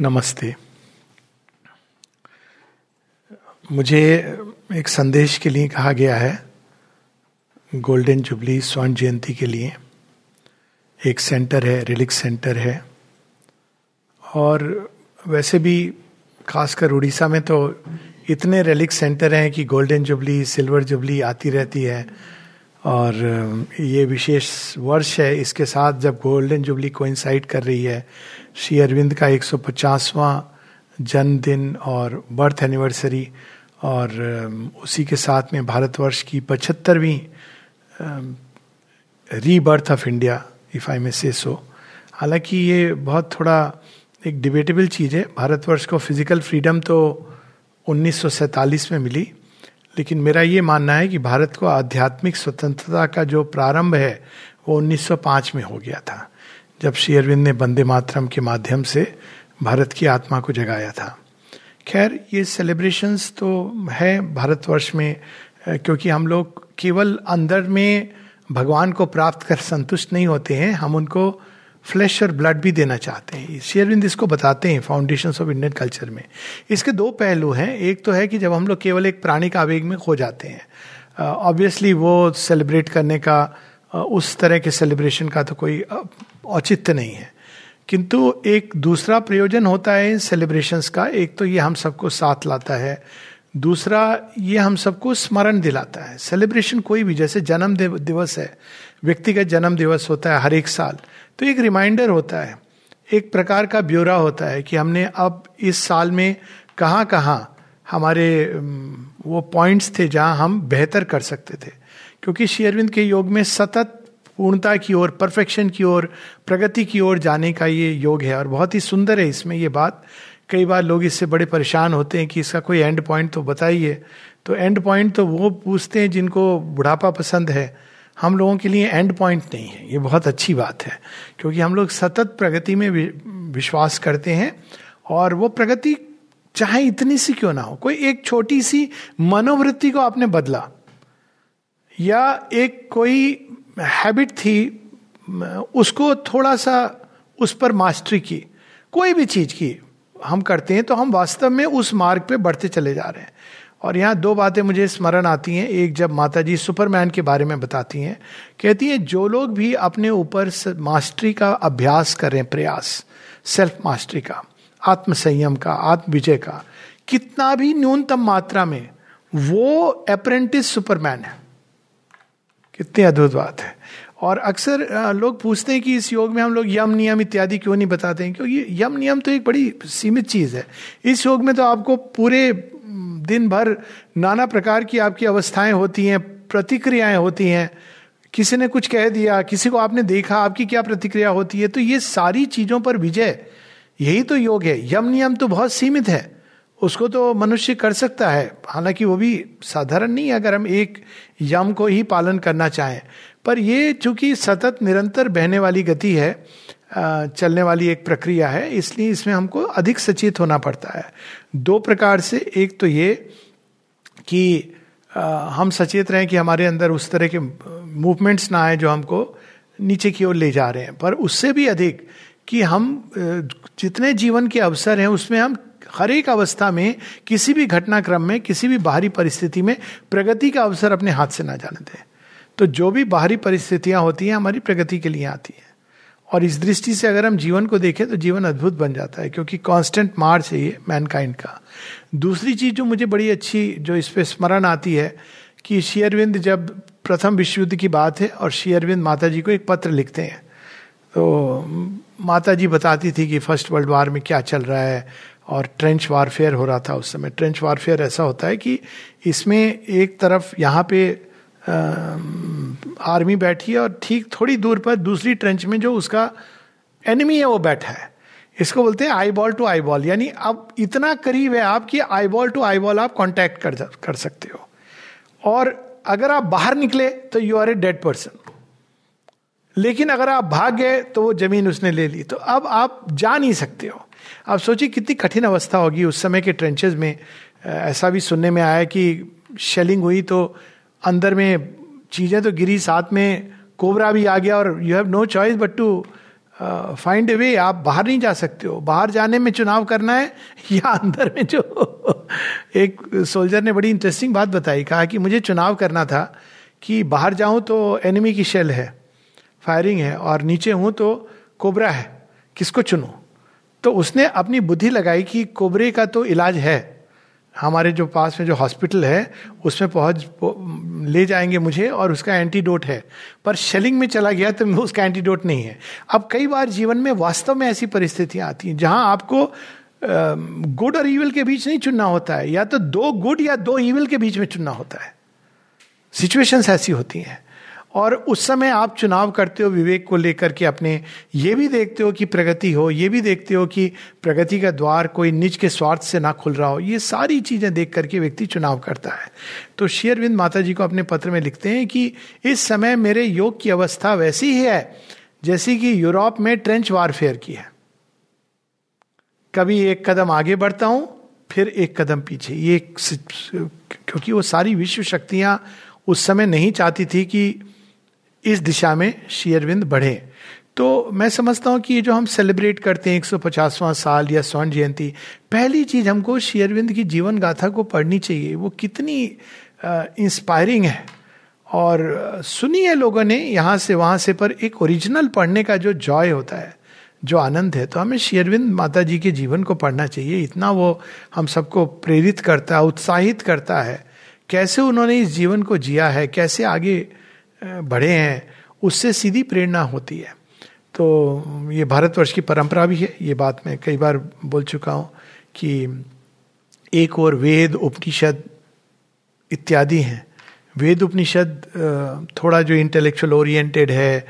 नमस्ते। मुझे एक संदेश के लिए कहा गया है, गोल्डन जुबली स्वर्ण जयंती के लिए। एक सेंटर है, रिलिक सेंटर है। और वैसे भी खासकर उड़ीसा में तो इतने रेलिक सेंटर हैं कि गोल्डन जुबली, सिल्वर जुबली आती रहती है। और ये विशेष वर्ष है। इसके साथ जब गोल्डन जुबली कोइंसाइड कर रही है श्री अरविंद का 150वां जन्मदिन और बर्थ एनिवर्सरी और उसी के साथ में भारतवर्ष की पचहत्तरवीं rebirth of India if I may say so हालाँकि ये बहुत थोड़ा एक डिबेटेबल चीज़ है। भारतवर्ष को फ़िज़िकल फ्रीडम तो उन्नीस सौ सैंतालीस में मिली। लेकिन मेरा ये मानना है कि भारत को आध्यात्मिक स्वतंत्रता का जो प्रारंभ है, वो 1905 में हो गया था, जब श्री अरविंद ने वंदे मातरम के माध्यम से भारत की आत्मा को जगाया था। खैर, ये सेलिब्रेशंस तो है भारतवर्ष में क्योंकि हम लोग केवल अंदर में भगवान को प्राप्त कर संतुष्ट नहीं होते हैं, हम उनको फ्लैश और ब्लड भी देना चाहते हैं। शेयरविंद इसको बताते हैं फाउंडेशन ऑफ़ इंडियन कल्चर में। इसके दो पहलू हैं। एक तो है कि जब हम लोग केवल एक प्राणी का आवेग में खो जाते हैं ऑब्वियसली uh, वो सेलिब्रेट करने का uh, उस तरह के सेलिब्रेशन का तो कोई औचित्य नहीं है। किंतु एक दूसरा प्रयोजन होता है इन सेलिब्रेशंस का। एक तो ये हम सबको साथ लाता है। दूसरा ये हम सबको स्मरण दिलाता है। सेलिब्रेशन कोई भी जैसे जन्म दिवस है व्यक्तिगत जन्म दिवस होता है हर एक साल। तो एक रिमाइंडर होता है, एक प्रकार का ब्यौरा होता है कि हमने अब इस साल में कहाँ कहाँ हमारे वो पॉइंट्स थे जहाँ हम बेहतर कर सकते थे। क्योंकि शेयरविंद के योग में सतत पूर्णता की ओर, परफेक्शन की ओर, प्रगति की ओर जाने का ये योग है और बहुत ही सुंदर है इसमें ये बात। कई बार लोग इससे बड़े परेशान होते हैं कि इसका कोई एंड पॉइंट तो बताइए। तो एंड पॉइंट तो वो पूछते हैं जिनको बुढ़ापा पसंद है। हम लोगों के लिए एंड पॉइंट नहीं है। ये बहुत अच्छी बात है, क्योंकि हम लोग सतत प्रगति में विश्वास करते हैं और वो प्रगति चाहे इतनी सी क्यों ना हो, कोई एक छोटी सी मनोवृत्ति को आपने बदला, या एक कोई हैबिट थी, उसको थोड़ा सा उस पर मास्टरी की, कोई भी चीज़ की, हम करते हैं तो हम वास्तव में उस मार्ग पे बढ़ते चले जा रहे हैं। और यहाँ दो बातें मुझे स्मरण आती हैं। एक जब माता जी सुपरमैन के बारे में बताती हैं, कहती हैं, जो लोग भी अपने ऊपर मास्टरी का अभ्यास कर, प्रयास, सेल्फ मास्टरी का आत्म संयम का आत्म विजय का, कितना भी न्यूनतम मात्रा में, वो अप्रेंटिस सुपरमैन है। कितनी अद्भुत बात है। और अक्सर लोग पूछते हैं कि इस योग में हम लोग यम नियम इत्यादि क्यों नहीं बताते हैं? क्योंकि यम नियम तो एक बड़ी सीमित चीज़ है। इस योग में तो आपको पूरे दिन भर नाना प्रकार की आपकी अवस्थाएँ होती हैं, प्रतिक्रियाएँ होती हैं। किसी ने कुछ कह दिया, किसी को आपने देखा, आपकी क्या प्रतिक्रिया होती है? तो ये सारी चीज़ों पर विजय। यही तो योग है। यम नियम तो बहुत सीमित है। उसको तो मनुष्य कर सकता है। हालाँकि वो भी साधारण नहीं है, अगर हम एक यम को ही पालन करना चाहें। पर ये चूँकि सतत निरंतर बहने वाली गति है चलने वाली एक प्रक्रिया है, इसलिए इसमें हमको अधिक सचेत होना पड़ता है। दो प्रकार से, एक तो ये कि हम सचेत रहें कि हमारे अंदर उस तरह के मूवमेंट्स ना आए जो हमको नीचे की ओर ले जा रहे हैं। पर उससे भी अधिक कि हम जितने जीवन के अवसर हैं, उसमें हम हर एक अवस्था में, किसी भी घटनाक्रम में, किसी भी बाहरी परिस्थिति में प्रगति का अवसर अपने हाथ से ना जाने दें। तो जो भी बाहरी परिस्थितियाँ होती हैं, हमारी प्रगति के लिए आती हैं। और इस दृष्टि से अगर हम जीवन को देखें तो जीवन अद्भुत बन जाता है, क्योंकि कांस्टेंट मार्च है ये मैनकाइंड का। दूसरी चीज़ जो मुझे बड़ी अच्छी, जो इस पर स्मरण आती है कि शेयरविंद जब प्रथम विश्व युद्ध की बात है और शेयरविंद माता जी को एक पत्र लिखते हैं तो माता जी बताती थी कि फ़र्स्ट वर्ल्ड वार में क्या चल रहा है और ट्रेंच वारफेयर हो रहा था उस समय। ट्रेंच वारफेयर ऐसा होता है कि इसमें एक तरफ़ यहाँ पे आर्मी बैठी है और ठीक थोड़ी दूर पर दूसरी ट्रेंच में जो उसका एनिमी है, वो बैठा है। इसको बोलते हैं eyeball to eyeball यानी अब इतना करीब है आप कि eyeball to eyeball आप कांटेक्ट कर कर सकते हो। और अगर आप बाहर निकले तो you are a dead person लेकिन अगर आप भाग गए तो वो ज़मीन उसने ले ली। तो अब आप जा नहीं सकते हो। आप सोचिए कितनी कठिन अवस्था होगी उस समय के ट्रेंचेज में। ऐसा भी सुनने में आया कि शेलिंग हुई तो अंदर में चीज़ें तो गिरी साथ में कोबरा भी आ गया और you have no choice but to find uh, way आप बाहर नहीं जा सकते हो। बाहर जाने में चुनाव करना है या अंदर में जो एक सोल्जर ने बड़ी इंटरेस्टिंग बात बताई। कहा कि मुझे चुनाव करना था कि बाहर जाऊँ तो एनिमी की शेल है फायरिंग है और नीचे हूँ तो कोबरा है। किसको चुनूं? तो उसने अपनी बुद्धि लगाई कि कोबरे का तो इलाज है। हमारे जो पास में जो हॉस्पिटल है, उसमें पहुँच ले जाएँगे मुझे और उसका एंटीडोट है। पर शेलिंग में चला गया तो उसका एंटीडोट नहीं है। अब कई बार जीवन में वास्तव में ऐसी परिस्थितियाँ आती हैं, जहाँ आपको गुड और ईविल के बीच नहीं चुनना होता है। या तो दो गुड या दो ईविल के बीच में चुनना होता है। सिचुएशंस ऐसी होती हैं। और उस समय आप चुनाव करते हो विवेक को लेकर के अपने, ये भी देखते हो कि प्रगति हो, ये भी देखते हो कि प्रगति का द्वार कोई निज के स्वार्थ से ना खुल रहा हो, ये सारी चीज़ें देख करके व्यक्ति चुनाव करता है। तो शेयरविंद माता जी को अपने पत्र में लिखते हैं कि इस समय मेरे योग की अवस्था वैसी ही है, जैसी कि यूरोप में ट्रेंच वारफेयर की है। कभी एक कदम आगे बढ़ता हूँ, फिर एक कदम पीछे। ये क्योंकि वो सारी विश्व शक्तियाँ उस समय नहीं चाहती थी कि इस दिशा में शेयरविंद बढ़े। तो मैं समझता हूँ कि ये जो हम सेलिब्रेट करते हैं 150वां साल या स्वर्ण जयंती, पहली चीज़ हमको शेयरविंद की जीवन गाथा को पढ़नी चाहिए। वो कितनी इंस्पायरिंग है। और सुनी है लोगों ने यहाँ से वहाँ से पर एक ओरिजिनल पढ़ने का जो जॉय होता है, जो आनंद है तो हमें शेयरविंद माता जी के जीवन को पढ़ना चाहिए। इतना वो हम सबको प्रेरित करता है उत्साहित करता है। कैसे उन्होंने इस जीवन को जिया है? कैसे आगे बढ़े हैं, उससे सीधी प्रेरणा होती है। तो ये भारतवर्ष की परंपरा भी है, ये बात मैं कई बार बोल चुका हूँ कि एक और वेद, उपनिषद इत्यादि हैं। वेद, उपनिषद थोड़ा जो इंटेलेक्चुअल ओरिएंटेड है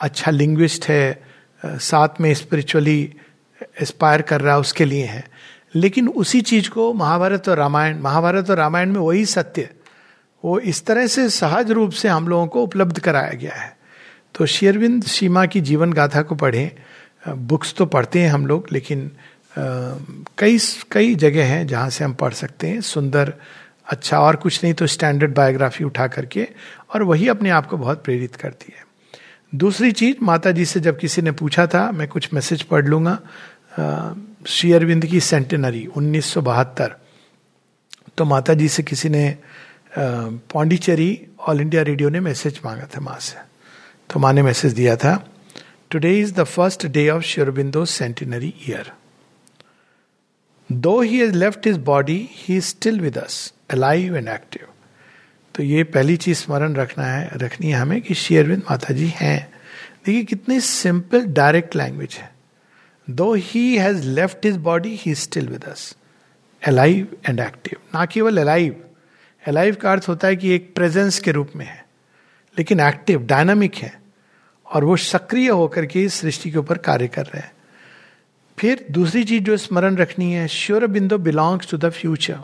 अच्छा लिंग्विस्ट है साथ में स्पिरिचुअली एस्पायर कर रहा है, उसके लिए है। लेकिन उसी चीज़ को महाभारत और रामायण, महाभारत और रामायण में वही सत्य वो इस तरह से सहज रूप से हम लोगों को उपलब्ध कराया गया है। तो शेरविंद सीमा की जीवन गाथा को पढ़ें। बुक्स तो पढ़ते हैं हम लोग, लेकिन कई कई जगह हैं जहाँ से हम पढ़ सकते हैं। सुंदर अच्छा और कुछ नहीं तो स्टैंडर्ड बायोग्राफी उठा करके और वही अपने आप को बहुत प्रेरित करती है। दूसरी चीज़ माता जी से जब किसी ने पूछा था, मैं कुछ मैसेज पढ़ लूँगा। श्री अरविंद की सेंटेनरी उन्नीस सौ बहत्तर। तो माता जी से किसी ने पौंडीचेरी ऑल इंडिया रेडियो ने मैसेज मांगा था माँ से। तो माँ ने मैसेज दिया था today is the first day of Sri Aurobindo centenary year though he has left his body he is still with us alive and active तो ये पहली चीज़ स्मरण रखना है, रखनी है हमें कि शेयरविंद माता जी हैं। देखिए कितनी सिंपल डायरेक्ट लैंग्वेज है। Though he has left his body he still with us alive and active ना केवल अलाइव अलाइव का अर्थ होता है कि एक प्रेजेंस के रूप में है, लेकिन एक्टिव डायनामिक है, और वो सक्रिय होकर के इस सृष्टि के ऊपर कार्य कर रहे हैं। फिर दूसरी चीज़ जो स्मरण रखनी है श्योर बिंदु बिलोंग्स टू द फ्यूचर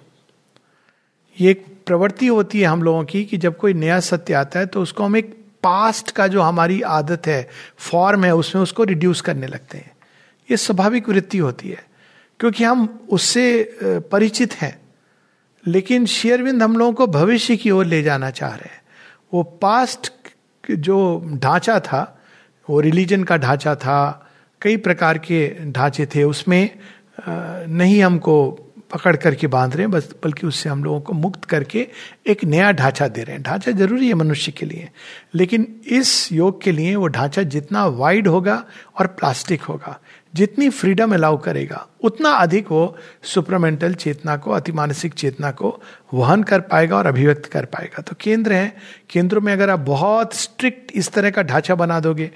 ये एक प्रवृत्ति होती है हम लोगों की कि जब कोई नया सत्य आता है तो उसको हम एक पास्ट का जो हमारी आदत है फॉर्म है, उसमें उसको रिड्यूस करने लगते हैं। ये स्वाभाविक वृत्ति होती है, क्योंकि हम उससे परिचित हैं। लेकिन शेयरविंद हम लोगों को भविष्य की ओर ले जाना चाह रहे हैं। वो पास्ट जो ढांचा था, वो रिलीजन का ढांचा था, कई प्रकार के ढांचे थे, उसमें नहीं हमको पकड़ करके बाँध रहे हैं, बस, बल्कि उससे हम लोगों को मुक्त करके एक नया ढांचा दे रहे हैं। ढांचा ज़रूरी है मनुष्य के लिए, लेकिन इस योग के लिए वो ढांचा जितना वाइड होगा और प्लास्टिक होगा। जितनी फ्रीडम अलाउ करेगा, उतना अधिक वो सुप्रमेंटल चेतना को, अतिमानसिक चेतना को वहन कर पाएगा और अभिव्यक्त कर पाएगा। तो केंद्र है। केंद्रों में अगर आप बहुत स्ट्रिक्ट इस तरह का ढांचा बना दोगे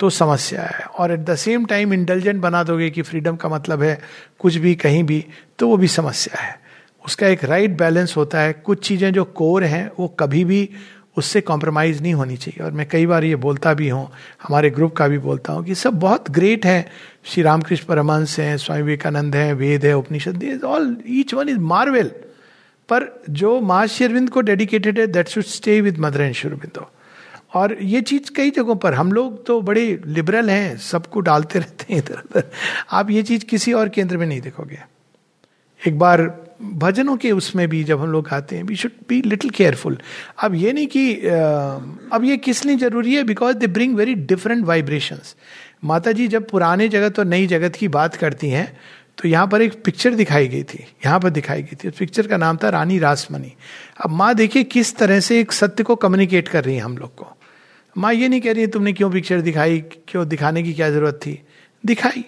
तो समस्या है। और at the same time intelligent बना दोगे कि फ्रीडम का मतलब है कुछ भी, कहीं भी तो वो भी समस्या है। उसका एक राइट right बैलेंस होता है। कुछ चीज़ें जो कोर हैं, वो कभी भी उससे कॉम्प्रोमाइज़ नहीं होनी चाहिए। और मैं कई बार ये बोलता भी हूँ, हमारे ग्रुप का भी बोलता हूँ कि सब बहुत ग्रेट है श्री रामकृष्ण परमहंस हैं, स्वामी विवेकानंद हैं, वेद है, Upanishad all each one is marvel पर जो माँ अरविंद को डेडिकेटेड है that should stay with mother and Sri Aurobindo और ये चीज़ कई जगहों पर, हम लोग तो बड़े लिबरल हैं, सबको डालते रहते हैं इधर उधर। आप ये चीज़ किसी और केंद्र में नहीं देखोगे। एक बार भजनों के उसमें भी जब हम लोग गाते हैं we should be little careful अब ये नहीं कि अब ये किस लिए ज़रूरी है? Because they bring very different vibrations माता जी जब पुराने जगत और नई जगत की बात करती हैं तो यहाँ पर एक पिक्चर दिखाई गई थी, यहाँ पर दिखाई गई थी। उस पिक्चर का नाम था रानी रासमनी। अब माँ देखिए किस तरह से एक सत्य को कम्युनिकेट कर रही है हम लोग को। माँ ये नहीं कह रही है, तुमने क्यों पिक्चर दिखाई? क्यों दिखाने की क्या ज़रूरत थी? दिखाई।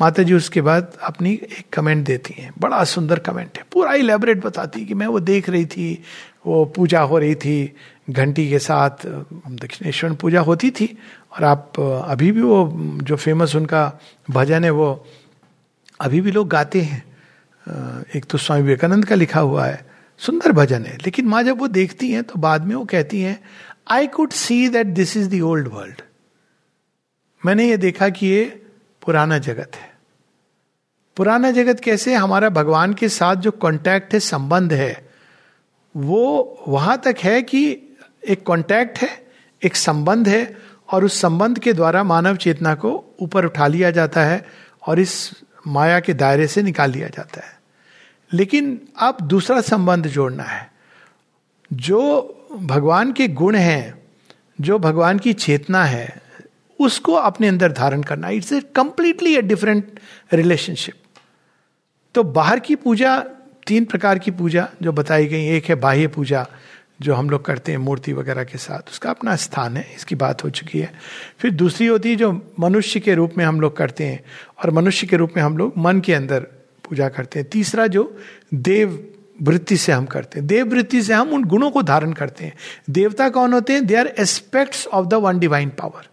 माता जी उसके बाद अपनी एक कमेंट देती हैं। बड़ा सुंदर कमेंट है। पूरा इलेबरेट बताती कि मैं वो देख रही थी, वो पूजा हो रही थी, घंटी के साथ दक्षिणेश्वर पूजा होती थी और आप अभी भी वो जो फ़ेमस उनका भजन है वो अभी भी लोग गाते हैं। एक तो स्वामी विवेकानंद का लिखा हुआ है। सुंदर भजन है। लेकिन माँ जब वो देखती हैं तो बाद में वो कहती हैं I could see that this is the old world मैंने ये देखा कि ये पुराना जगत है। पुराना जगत कैसे? हमारा भगवान के साथ जो कांटेक्ट है, संबंध है, वो वहाँ तक है कि एक कांटेक्ट है, एक संबंध है, और उस संबंध के द्वारा मानव चेतना को ऊपर उठा लिया जाता है और इस माया के दायरे से निकाल लिया जाता है। लेकिन अब दूसरा संबंध जोड़ना है। जो भगवान के गुण हैं, जो भगवान की चेतना है उसको अपने अंदर धारण करना। It's a completely a different relationship तो बाहर की पूजा, तीन प्रकार की पूजा जो बताई गई, एक है बाह्य पूजा, जो हम लोग करते हैं मूर्ति वगैरह के साथ। उसका अपना स्थान है, इसकी बात हो चुकी है। फिर दूसरी होती है जो मनुष्य के रूप में हम लोग करते हैं, और मनुष्य के रूप में हम लोग मन के अंदर पूजा करते हैं। तीसरा जो देव वृत्ति से हम करते हैं। देव वृत्ति से हम उन गुणों को धारण करते हैं। देवता कौन होते हैं? They are aspects of the one divine power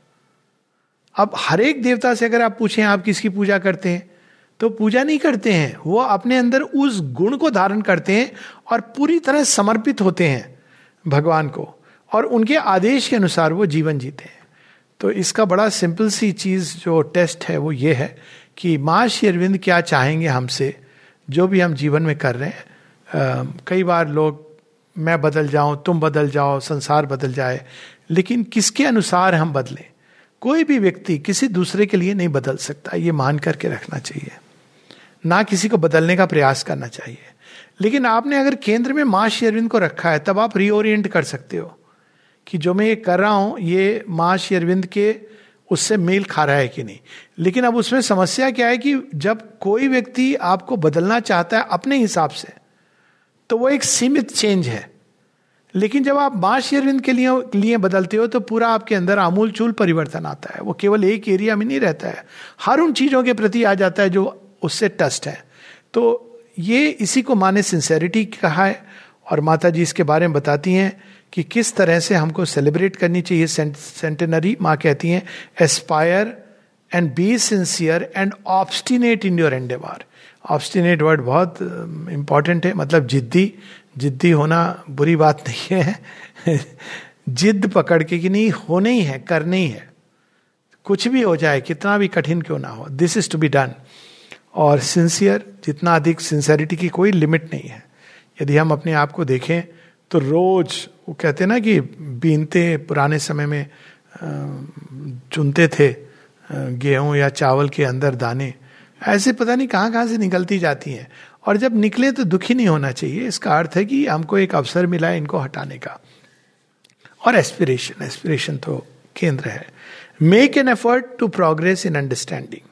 अब हर एक देवता से अगर आप पूछें, आप किसकी पूजा करते हैं? तो पूजा नहीं करते हैं। वो अपने अंदर उस गुण को धारण करते हैं और पूरी तरह समर्पित होते हैं भगवान को। और उनके आदेश के अनुसार वो जीवन जीते हैं। तो इसका बड़ा सिंपल सी चीज़ जो टेस्ट है, वो ये है कि माँ श्री अरविंद क्या चाहेंगे हमसे, जो भी हम जीवन में कर रहे हैं। कई बार लोग, मैं बदल जाऊँ, तुम बदल जाओ, संसार बदल जाए, लेकिन किसके अनुसार हम बदलें? कोई भी व्यक्ति किसी दूसरे के लिए नहीं बदल सकता। ये मान करके रखना चाहिए। ना किसी को बदलने का प्रयास करना चाहिए। लेकिन आपने अगर केंद्र में माँ शेरविंद को रखा है, तब आप रीओरिएंट कर सकते हो कि जो मैं ये कर रहा हूँ, ये माँ शेरविंद के उससे मेल खा रहा है कि नहीं। लेकिन अब उसमें समस्या क्या है कि जब कोई व्यक्ति आपको बदलना चाहता है अपने हिसाब से तो वो एक सीमित चेंज है। लेकिन जब आप माँ शेरविंद के लिए लिए बदलते हो तो पूरा आपके अंदर आमूल चूल परिवर्तन आता है। वो केवल एक एरिया में नहीं रहता है। हर उन चीज़ों के प्रति आ जाता है जो उससे टस्ट है। तो ये इसी को माने सिंसेरिटी कहा है और माता जी इसके बारे में बताती हैं कि किस तरह से हमको सेलिब्रेट करनी चाहिए। सेंटेनरी माँ कहती हैं aspire and be sincere and obstinate in your endeavour obstinate word बहुत इंपॉर्टेंट है मतलब जिद्दी जिद्दी होना बुरी बात नहीं है। जिद पकड़ के कि नहीं, होने ही है, करने ही है। कुछ भी हो जाए, कितना भी कठिन क्यों ना हो this is to be done और सिंसियर जितना अधिक सिंसेरिटी की कोई लिमिट नहीं है। यदि हम अपने आप को देखें तो रोज, वो कहते हैं ना कि बीनते पुराने समय में चुनते थे गेहूँ या चावल के अंदर दाने। ऐसे पता नहीं कहाँ कहाँ से निकलती जाती हैं। और जब निकले तो दुखी नहीं होना चाहिए। इसका अर्थ है कि हमको एक अवसर मिला है इनको हटाने का। और एस्पिरेशन एस्पिरेशन तो केंद्र है। Make an effort to progress in understanding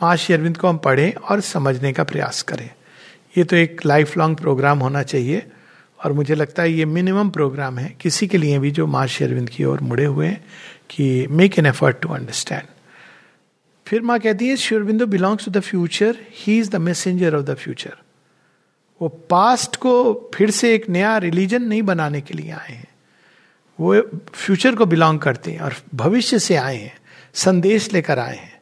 माँ अरविंद को हम पढ़ें और समझने का प्रयास करें। ये तो एक लाइफ लॉन्ग प्रोग्राम होना चाहिए और मुझे लगता है ये मिनिमम प्रोग्राम है। किसी के लिए भी जो माँ अरविंद की ओर मुड़े हुए हैं कि make an effort to understand फिर माँ कहती है श्योरबिंदु belongs to the future he is the messenger of the future वो पास्ट को फिर से एक नया रिलीजन नहीं बनाने के लिए आए हैं। वो फ्यूचर को बिलोंग करते हैं और भविष्य से आए हैं, संदेश लेकर आए हैं।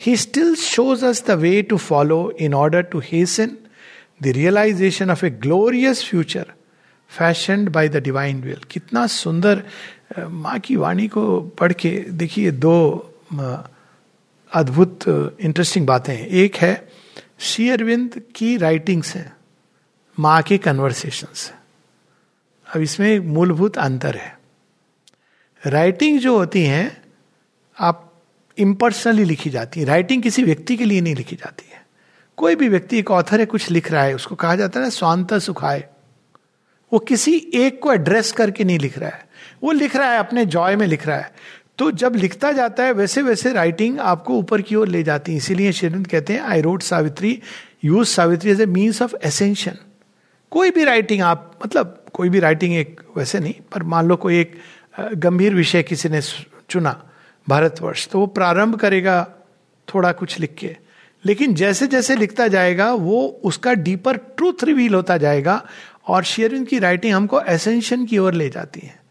He still shows us the way to follow in order to hasten the realisation of a glorious future fashion by the divine will कितना सुंदर माँ की वाणी को पढ़ के देखिए, दो अद्भुत इंटरेस्टिंग बातें हैं। एक है, श्री अरविंद की राइटिंग्स हैं, माँ के कन्वर्सेशंस अब इसमें मूलभूत अंतर है। राइटिंग जो होती हैं, आप इम्पर्सनली लिखी जाती है। राइटिंग किसी व्यक्ति के लिए नहीं लिखी जाती है। कोई भी व्यक्ति, एक ऑथर है, कुछ लिख रहा है, उसको कहा जाता है ना, स्वांत सुखाए वो किसी एक को एड्रेस करके नहीं लिख रहा है। वो लिख रहा है, अपने जॉय में लिख रहा है। तो जब लिखता जाता है वैसे वैसे राइटिंग आपको ऊपर की ओर ले जाती है। इसीलिए शेरविंद कहते हैं I wrote Savitri use Savitri as a means of ascension कोई भी राइटिंग आप मतलब कोई भी राइटिंग एक वैसे नहीं, पर मान लो कोई एक गंभीर विषय किसी ने चुना भारतवर्ष तो वो प्रारंभ करेगा थोड़ा कुछ लिख के। लेकिन जैसे जैसे लिखता जाएगा, वो उसका डीपर ट्रूथ रिवील होता जाएगा और शेयरविंद की राइटिंग हमको एसेंशन की ओर ले जाती है।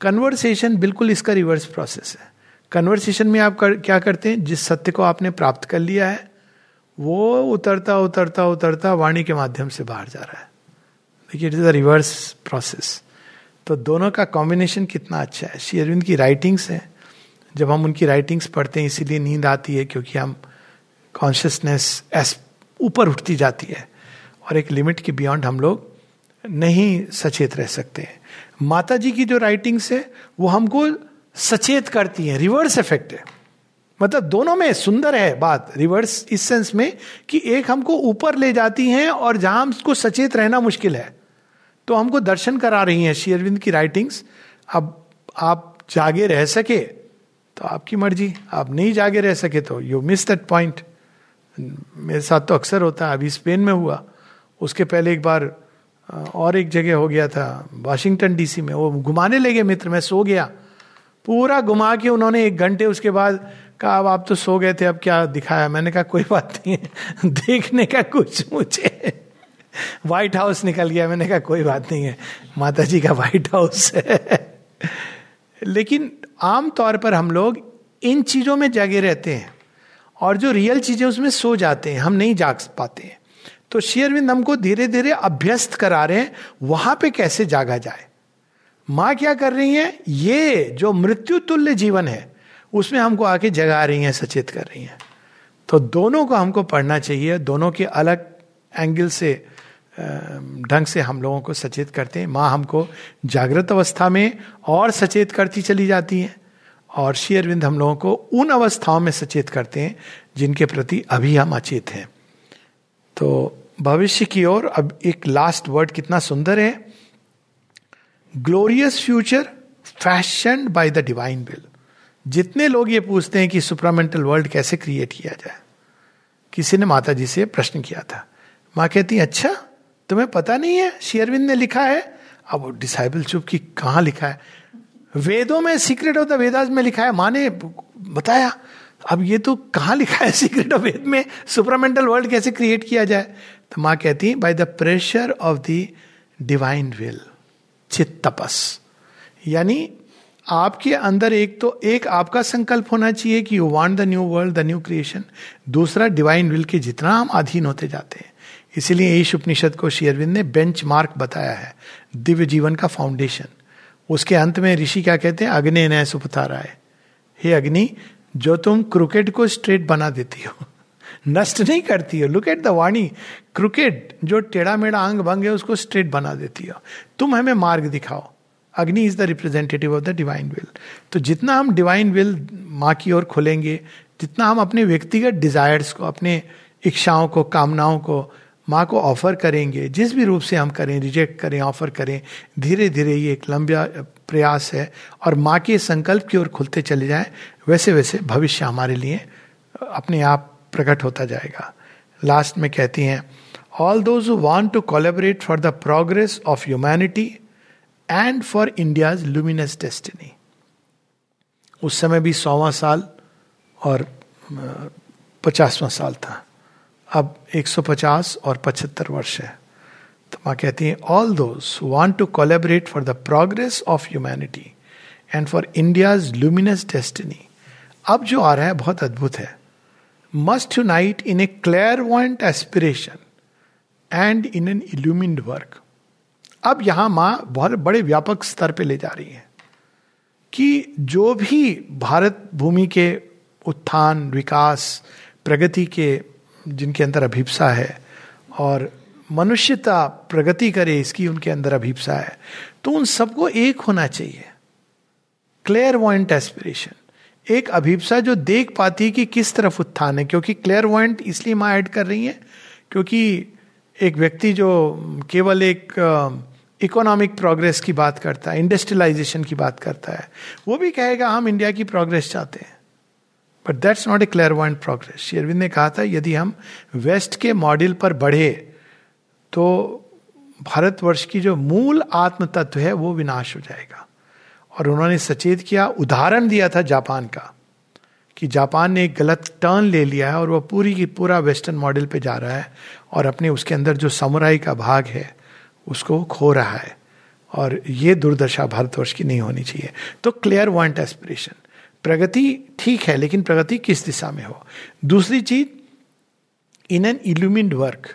कन्वर्सेशन बिल्कुल इसका रिवर्स प्रोसेस है। कन्वर्सेशन में आप कर, क्या करते हैं? जिस सत्य को आपने प्राप्त कर लिया है वो उतरता उतरता उतरता वाणी के माध्यम से बाहर जा रहा है। देखिए it is a reverse process तो दोनों का कॉम्बिनेशन कितना अच्छा है। श्री अरविंद की राइटिंग्स हैं। जब हम उनकी राइटिंग्स पढ़ते हैं इसीलिए नींद आती है क्योंकि हम कॉन्शियसनेस एस ऊपर उठती जाती है। और एक लिमिट के बियॉन्ड हम लोग नहीं सचेत रह सकते हैं। माता जी की जो राइटिंग्स है, वो हमको सचेत करती है रिवर्स इफ़ेक्ट है। मतलब दोनों में सुंदर है बात रिवर्स इस सेंस में कि एक हमको ऊपर ले जाती हैं और जहाँ हमको सचेत रहना मुश्किल है। तो हमको दर्शन करा रही हैं शेयरविंद की राइटिंग्स अब आप जागे रह सके तो आपकी मर्ज़ी। आप नहीं जागे रह सके तो यू मिस दैट पॉइंट मेरे साथ तो अक्सर होता है, अभी स्पेन में हुआ। उसके पहले एक बार और एक जगह हो गया था, वाशिंगटन डीसी में। वो घुमाने लगे मित्र, मैं सो गया। पूरा घुमा के उन्होंने एक घंटे उसके बाद कहा, अब आप तो सो गए थे, अब क्या दिखाया? मैंने कहा, कोई बात नहीं है देखने का कुछ मुझे व्हाइट हाउस निकल गया। मैंने कहा, कोई बात नहीं है माता जी का व्हाइट हाउस है। लेकिन आमतौर पर हम लोग इन चीज़ों में जगे रहते हैं और जो रियल चीज़ें उसमें सो जाते हैं, हम नहीं जाग पाते हैं। तो शेयरविंद हमको धीरे धीरे अभ्यस्त करा रहे हैं, वहाँ पे कैसे जागा जाए? माँ क्या कर रही है? ये जो मृत्यु तुल्य जीवन है, उसमें हमको आके जगा रही हैं, सचेत कर रही हैं। तो दोनों को हमको पढ़ना चाहिए, दोनों के अलग एंगल से ढंग से हम लोगों को सचेत करते हैं। माँ हमको जागृत अवस्था में और सचेत करती चली जाती हैं, और शेयरविंद हम लोगों को उन अवस्थाओं में सचेत करते हैं, जिनके प्रति अभी हम अचेत हैं। तो भविष्य की ओर, अब एक लास्ट वर्ड कितना सुंदर है। Glorious future fashion by the divine will जितने लोग ये पूछते हैं कि सुपरामेंटल वर्ल्ड कैसे क्रिएट किया जाए। किसी ने माता जी से प्रश्न किया था। माँ कहती अच्छा तुम्हें पता नहीं है शेयरविंद ने लिखा है? अब डिसाइबल चुप की कहा लिखा है? वेदों में सीक्रेट ऑफ़ द वेदास में लिखा है। माँ ने बताया अब ये तो कहाँ लिखा है सीक्रेट ऑफ़ वेद में? सुपरामेंटल वर्ल्ड कैसे क्रिएट किया जाए? तो माँ कहती है by the pressure of the divine will चित तपस। यानी आपके अंदर एक तो एक आपका संकल्प होना चाहिए कि you want the new world the new creation दूसरा डिवाइन विल के जितना हम अधीन होते जाते हैं। इसीलिए ईश उपनिषद को शेयरविंद ने बेंच मार्क बताया है, दिव्य जीवन का फाउंडेशन उसके अंत में ऋषि क्या कहते हैं, अग्नि नय सुपतारा है। हे अग्नि जो तुम क्रिकेट को स्ट्रेट बना देती हो। नष्ट नहीं करती हो। लुक एट द वाणी। क्रिकेट जो टेढ़ा मेढ़ा अंग भंग है, उसको स्ट्रेट बना देती हो। तुम हमें मार्ग दिखाओ। Agni is the representative of the divine will तो जितना हम डिवाइन विल माँ की ओर खोलेंगे, जितना हम अपने व्यक्तिगत डिजायर्स को, अपने इच्छाओं को, कामनाओं को माँ को ऑफ़र करेंगे, जिस भी रूप से हम करें रिजेक्ट करें ऑफ़र करें धीरे धीरे ये एक लंबा प्रयास है और माँ के संकल्प की ओर खुलते चले जाएँ। वैसे वैसे भविष्य हमारे लिए अपने आप प्रकट होता जाएगा। लास्ट में कहती हैं all those want to collaborate for the progress of humanity and for India's luminous destiny उस समय भी सौवा साल और पचासवा साल था। अब 150 और 75 वर्ष है। तो माँ कहती हैं all those want to collaborate for the progress of humanity and for India's luminous destiny अब जो आ रहा है बहुत अद्भुत है। Must unite in a clear want aspiration and in an illumined work अब यहाँ माँ बहुत बड़े व्यापक स्तर पे ले जा रही है कि जो भी भारत भूमि के उत्थान, विकास, प्रगति के जिनके अंदर अभिप्सा है और मनुष्यता प्रगति करे, इसकी उनके अंदर अभिप्सा है तो उन सबको एक होना चाहिए। क्लेयर वॉइंट एस्पिरेशन एक अभिप्सा जो देख पाती है कि किस तरफ़ उत्थान है, क्योंकि क्लियर पॉइंट इसलिए माँ ऐड कर रही है क्योंकि एक व्यक्ति जो केवल एक इकोनॉमिक प्रोग्रेस की बात करता है इंडस्ट्रियलाइजेशन की बात करता है, वो भी कहेगा हम इंडिया की प्रोग्रेस चाहते हैं। But that's not a clear point progress शेरविंद ने कहा था, यदि हम वेस्ट के मॉडल पर बढ़े तो भारतवर्ष की जो मूल आत्म तत्व है, वो विनाश हो जाएगा। और उन्होंने सचेत किया, उदाहरण दिया था जापान का, कि जापान ने एक गलत टर्न ले लिया है और वह पूरी की पूरा वेस्टर्न मॉडल पे जा रहा है और अपने उसके अंदर जो समुराई का भाग है, उसको खो रहा है। और ये दुर्दशा भारतवर्ष की नहीं होनी चाहिए। तो क्लियर वांट एस्पिरेशन प्रगति ठीक है, लेकिन प्रगति किस दिशा में हो? दूसरी चीज़ इन एन इल्यूमिंड वर्क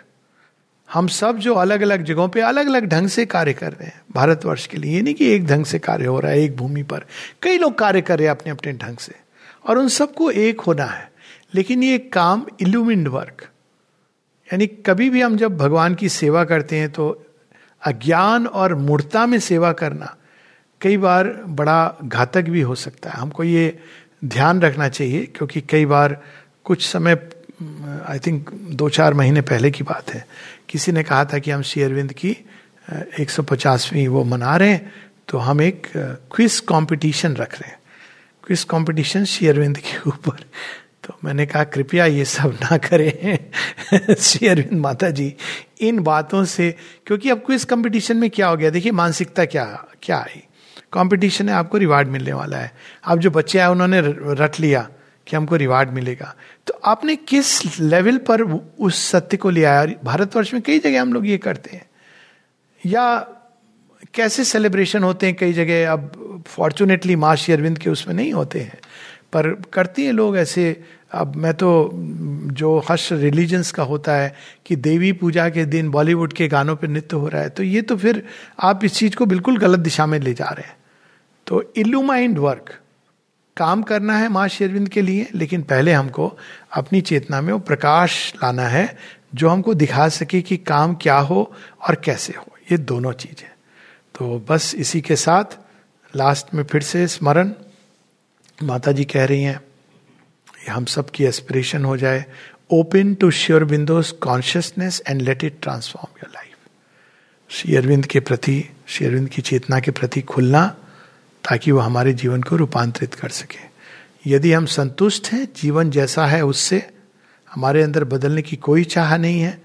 हम सब जो अलग अलग जगहों पे अलग अलग ढंग से कार्य कर रहे हैं, भारतवर्ष के लिए। ये नहीं कि एक ढंग से कार्य हो रहा है, एक भूमि पर। कई लोग कार्य कर रहे हैं अपने अपने ढंग से, और उन सबको एक होना है। लेकिन ये काम इल्यूमिंड वर्क यानी कभी भी हम जब भगवान की सेवा करते हैं तो अज्ञान और मूर्ता में सेवा करना कई बार बड़ा घातक भी हो सकता है। हमको ये ध्यान रखना चाहिए, क्योंकि कई बार कुछ समय, आई थिंक दो चार महीने पहले की बात है किसी ने कहा था कि हम शेयरविंद की 150वीं वो मना रहे हैं तो हम एक क्विज कंपटीशन रख रहे हैं। क्विज कंपटीशन शेयरविंद के ऊपर। तो मैंने कहा, कृपया ये सब ना करें। श्री अरविंद माता जी इन बातों से, क्योंकि अब क्विज कंपटीशन में क्या हो गया? देखिए, मानसिकता क्या क्या आई? कंपटीशन है आपको रिवार्ड मिलने वाला है। अब जो बच्चे आए, उन्होंने रट लिया कि हमको रिवार्ड मिलेगा। तो आपने किस लेवल पर उस सत्य को लिया? है भारतवर्ष में कई जगह हम लोग ये करते हैं। या कैसे सेलिब्रेशन होते हैं कई जगह? अब फॉर्चुनेटली माँ अरविंद के उसमें नहीं होते हैं। पर करती हैं लोग ऐसे। अब मैं तो जो हर्ष रिलीजन्स का होता है कि देवी पूजा के दिन बॉलीवुड के गानों पर नृत्य हो रहा है तो ये तो फिर आप इस चीज़ को बिल्कुल गलत दिशा में ले जा रहे हैं। तो इल्यूमाइंड वर्क काम करना है माँ शेरविंद के लिए, लेकिन पहले हमको अपनी चेतना में वो प्रकाश लाना है, जो हमको दिखा सके कि काम क्या हो और कैसे हो। ये दोनों चीज़ें तो बस इसी के साथ लास्ट में फिर से स्मरण। माता जी कह रही हैं हम सब की एस्पिरेशन हो जाए। Open to Sri Aurobindo's consciousness and let it transform your life Shri Aurobindo के प्रति, श्री अरविंद की चेतना के प्रति खुलना ताकि वो हमारे जीवन को रूपांतरित कर सके। यदि हम संतुष्ट हैं, जीवन जैसा है उससे हमारे अंदर बदलने की कोई चाह नहीं है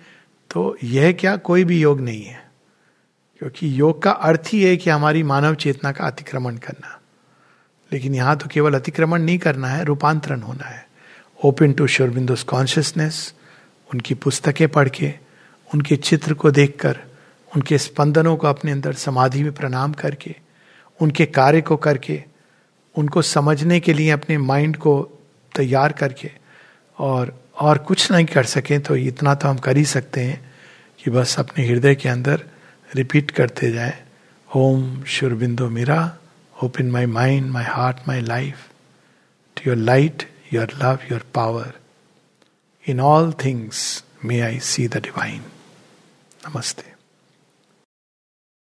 तो यह क्या कोई भी योग नहीं है। क्योंकि योग का अर्थ ही है कि हमारी मानव चेतना का अतिक्रमण करना। लेकिन यहाँ तो केवल अतिक्रमण नहीं करना है, रूपांतरण होना है। ओपन टू शोरबिंदोस कॉन्शियसनेस उनकी पुस्तकें पढ़ के, उनके चित्र को देखकर, उनके स्पंदनों को अपने अंदर समाधि में प्रणाम करके उनके कार्य को करके, उनको समझने के लिए अपने माइंड को तैयार करके और और कुछ नहीं कर सकें तो इतना तो हम कर ही सकते हैं कि बस अपने हृदय के अंदर रिपीट करते जाए। Om Sri Aurobindo Meera, Open my mind my heart my life to your light your love your power in all things may I see the divine Namaste.